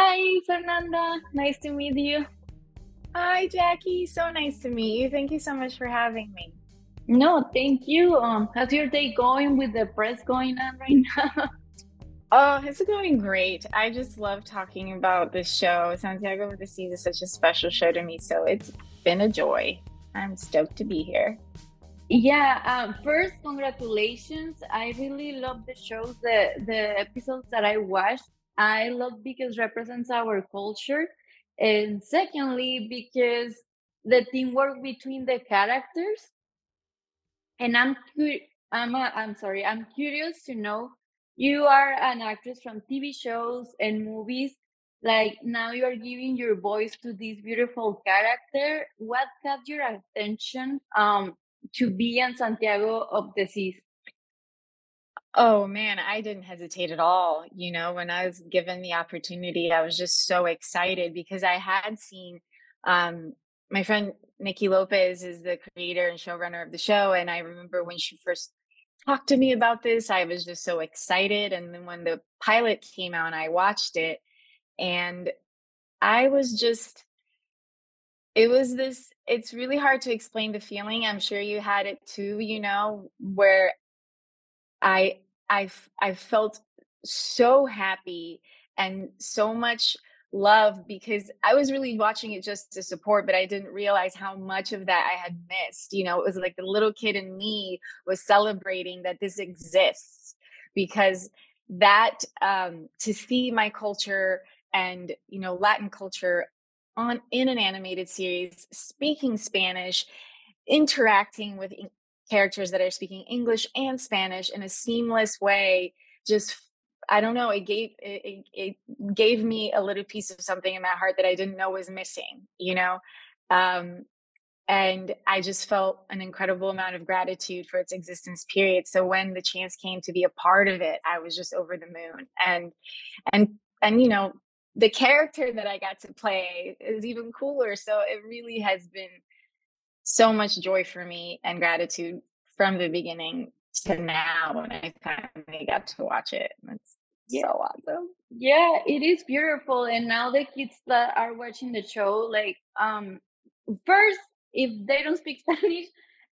Hi, Fernanda. Nice to meet you. Hi, Jackie. So nice to meet you. Thank you so much for having me. No, thank you. Um, how's your day going with the press going on right now? Oh, it's going great. I just love talking about this show. Santiago of the Seas is such a special show to me, so it's been a joy. I'm stoked to be here. Yeah, um, first, congratulations. I really love the shows, the, the episodes that I watched. I love because represents our culture. And secondly, because the teamwork between the characters. And I'm, I'm, a, I'm sorry, I'm curious to know you are an actress from TV shows and movies. Like now you are giving your voice to this beautiful character. What caught your attention um, to be in Santiago of the Seas? Oh man, I didn't hesitate at all. You know, when I was given the opportunity, I was just so excited because I had seen um, my friend Nikki Lopez is the creator and showrunner of the show. And I remember when she first talked to me about this. I was just so excited. And then when the pilot came out, I watched it and I was just, it was this, it's really hard to explain the feeling. I'm sure you had it too, you know, where I, I, I felt so happy and so much love because I was really watching it just to support, but I didn't realize how much of that I had missed. You know, it was like the little kid in me was celebrating that this exists because that um, to see my culture and you know Latin culture on in an animated series speaking Spanish, interacting with characters that are speaking English and Spanish in a seamless way just I don't know. It gave it, it, gave me a little piece of something in my heart that I didn't know was missing. You know, um, and I just felt an incredible amount of gratitude for its existence. Period. So when the chance came to be a part of it, I was just over the moon. And and and you know, the character that I got to play is even cooler. So it really has been so much joy for me and gratitude from the beginning to now when I finally got to watch it. It's yeah. so awesome. Yeah, it is beautiful. And now the kids that are watching the show, like, um, first, if they don't speak Spanish,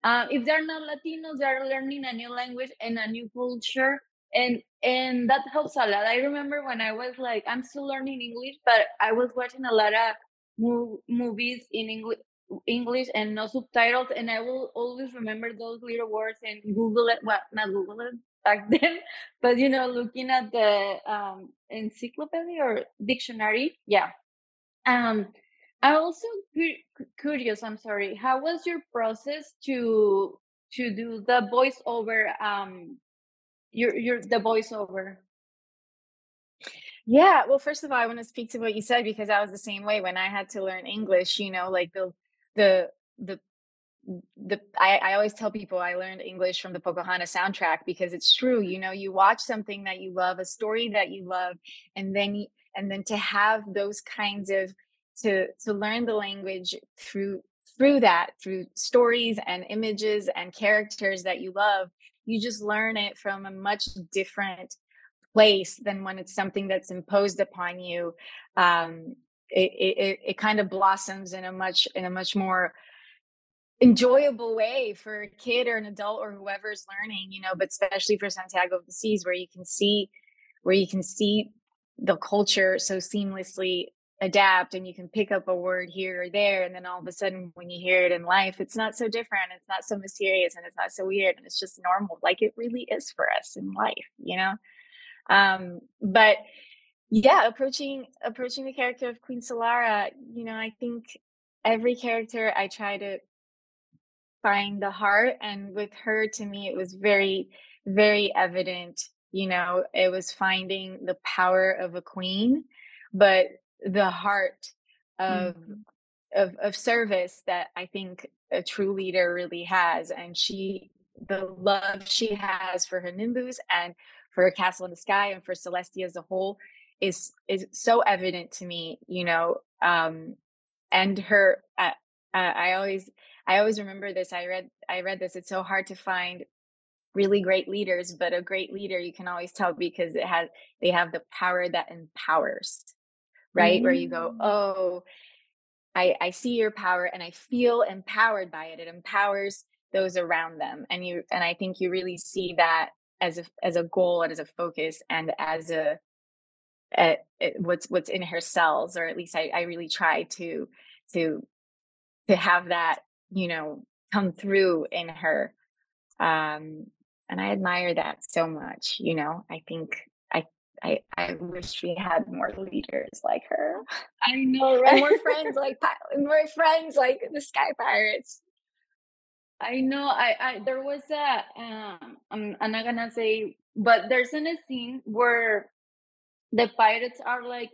uh, if they're not Latinos, they're learning a new language and a new culture, and and that helps a lot. I remember when I was like, I'm still learning English, but I was watching a lot of mov- movies in English English and no subtitles, and I will always remember those little words and Google it. Well, not Google it back then, but you know, looking at the um, encyclopedia or dictionary. Yeah. Um, I'm also cu- curious. I'm sorry. How was your process to to do the voiceover? Um, your your the voiceover. Yeah, well, first of all, I want to speak to what you said because I was the same way when I had to learn English. You know, like the the the the I, I always tell people I learned English from the Pocahontas soundtrack because it's true. You know, you watch something that you love, a story that you love, and then and then to have those kinds of to to learn the language through through that through stories and images and characters that you love you just learn it from a much different place than when it's something that's imposed upon you um, it, it, it kind of blossoms in a much in a much more enjoyable way for a kid or an adult or whoever's learning you know but especially for santiago of the seas where you can see where you can see the culture so seamlessly adapt and you can pick up a word here or there and then all of a sudden when you hear it in life it's not so different it's not so mysterious and it's not so weird and it's just normal like it really is for us in life you know? Um but yeah approaching approaching the character of queen solara you know i think every character i try to find the heart and with her to me it was very very evident you know it was finding the power of a queen but the heart of mm-hmm. of of service that i think a true leader really has and she the love she has for her nimbus and for her castle in the sky and for celestia as a whole is is so evident to me you know um and her uh, uh, i always i always remember this i read i read this it's so hard to find really great leaders but a great leader you can always tell because it has they have the power that empowers right? Mm-hmm. Where you go, mm. oh, I, I see your power and I feel empowered by it. It empowers those around them. And you and I think you really see that as a as a goal and as a focus and as a, a, a what's what's in her cells, or at least I, I really try to to to have that, you know, come through in her. Um and I admire that so much, you know. I think I, I wish we had more leaders like her. I know, right? And more friends like more friends like the Sky Pirates. I know. I, I there was a um I'm, I'm not gonna say, but there's an, a scene where the pirates are like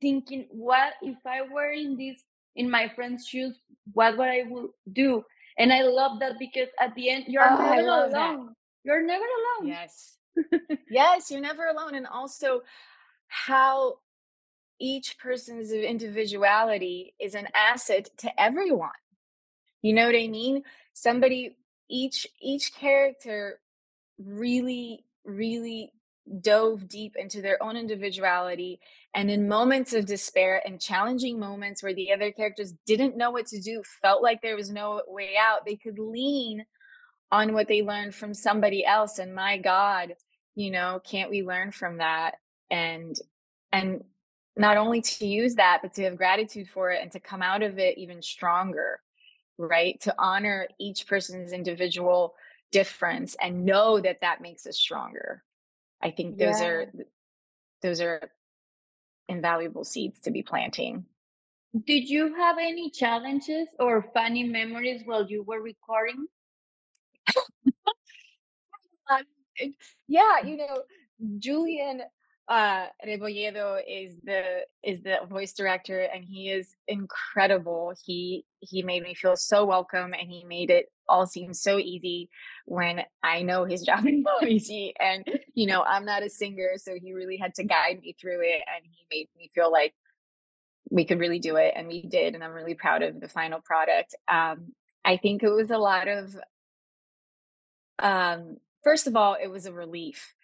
thinking, what if I were in this in my friend's shoes? What would I would do? And I love that because at the end you're oh, never alone. That. You're never alone. Yes yes, you're never alone. And also how each person's individuality is an asset to everyone. You know what I mean? Somebody each each character really really dove deep into their own individuality and in moments of despair and challenging moments where the other characters didn't know what to do felt like there was no way out they could lean on what they learned from somebody else and my god you know can't we learn from that? And and not only to use that but to have gratitude for it and to come out of it even stronger right? To honor each person's individual difference and know that that makes us stronger i think those yeah. are those are invaluable seeds to be planting did you have any challenges or funny memories while you were recording yeah, you know, Julian uh Rebolledo is the is the voice director and he is incredible. He he made me feel so welcome and he made it all seem so easy when I know his job is not easy and you know I'm not a singer so he really had to guide me through it and he made me feel like we could really do it and we did and I'm really proud of the final product. Um I think it was a lot of um first of all, it was a relief.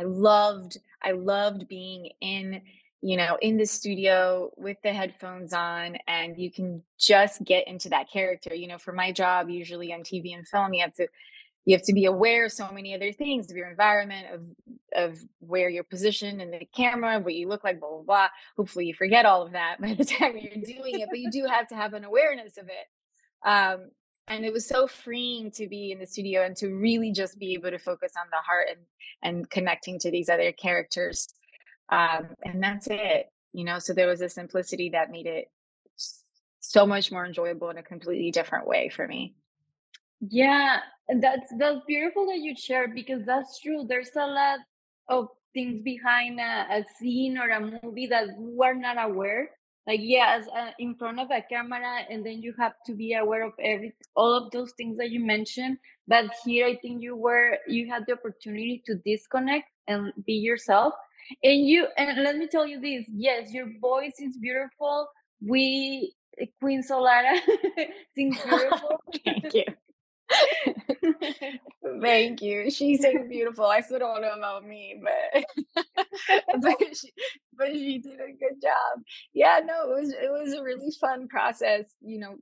I loved, I loved being in, you know, in the studio with the headphones on, and you can just get into that character. You know, for my job, usually on TV and film, you have to you have to be aware of so many other things of your environment of of where you're positioned in the camera what you look like blah blah blah hopefully you forget all of that by the time you're doing it but you do have to have an awareness of it um, and it was so freeing to be in the studio and to really just be able to focus on the heart and and connecting to these other characters um, and that's it you know? So there was a simplicity that made it so much more enjoyable in a completely different way for me. Yeah that's that's beautiful that you shared because that's true. There's a lot of things behind a, a scene or a movie that we're not aware like yes uh, in front of a camera and then you have to be aware of every all of those things that you mentioned. But here i think you were you had the opportunity to disconnect and be yourself. And you and let me tell you this yes your voice is beautiful. We queen solara sings beautiful. Thank you Thank you. She's so beautiful. I still don't know about me, but but she, but she did a good job. Yeah, no, it was it was a really fun process. You know,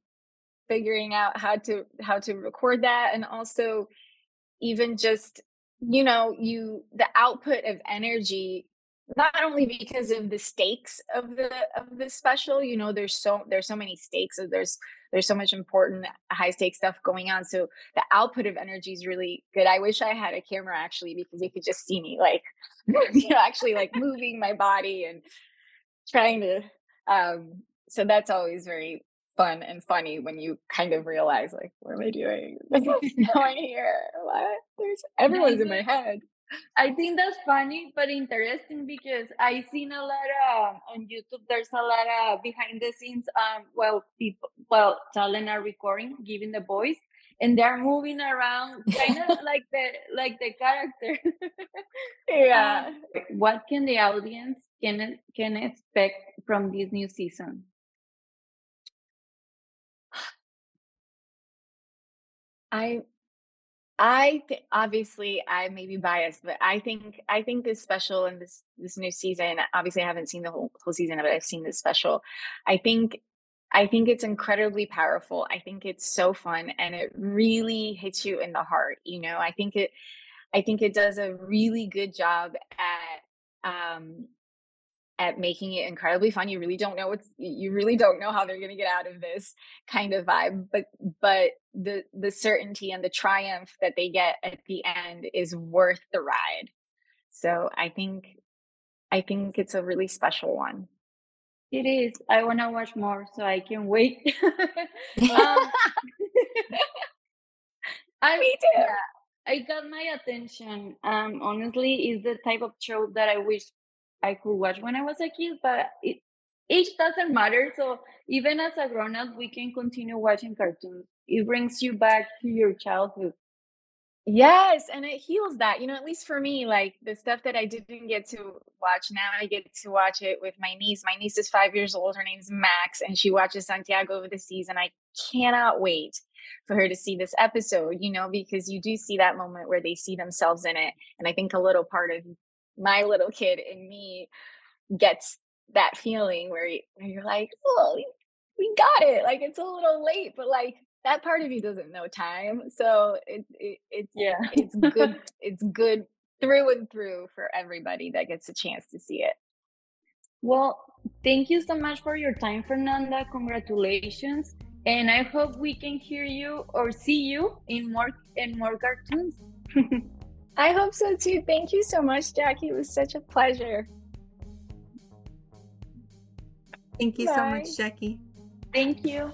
figuring out how to how to record that, and also even just you know you the output of energy not only because of the stakes of the of the special you know there's so there's so many stakes there's there's so much important high stakes stuff going on so the output of energy is really good. I wish i had a camera actually because you could just see me like you know actually like moving my body and trying to um so that's always very fun and funny when you kind of realize like what am i doing? No one here what? There's everyone's in my head I think that's funny but interesting because I've seen a lot of on YouTube. There's a lot of behind the scenes. Um, well, people, well, talent are recording, giving the voice, and they're moving around, kind of like the like the character. yeah. Um, what can the audience can can expect from this new season? I I th- obviously I may be biased, but I think I think this special and this this new season. Obviously, I haven't seen the whole whole season, but I've seen this special. I think I think it's incredibly powerful. I think it's so fun, and it really hits you in the heart. You know, I think it I think it does a really good job at um, at making it incredibly fun. You really don't know what's you really don't know how they're going to get out of this kind of vibe, but but the the certainty and the triumph that they get at the end is worth the ride. So I think I think it's a really special one. It is. I want to watch more, so I can wait. um, I, Me too. Yeah, I got my attention. Um, honestly, is the type of show that I wish I could watch when I was a kid, but it, age doesn't matter. So even as a grown up, we can continue watching cartoons. It brings you back to your childhood. Yes, and it heals that. You know, at least for me, like the stuff that I didn't get to watch, now I get to watch it with my niece. My niece is five years old. Her name's Max, and she watches Santiago over the seas and I cannot wait for her to see this episode, you know, because you do see that moment where they see themselves in it. And I think a little part of my little kid in me gets that feeling where, where you're like, oh, we got it. Like it's a little late, but like that part of you doesn't know time. So it, it it's yeah, it's good. it's good through and through for everybody that gets a chance to see it. Well, thank you so much for your time, Fernanda. Congratulations. And I hope we can hear you or see you in more in more cartoons. I hope so too. Thank you so much, Jackie. It was such a pleasure. Thank you Bye. so much, Jackie. Thank you.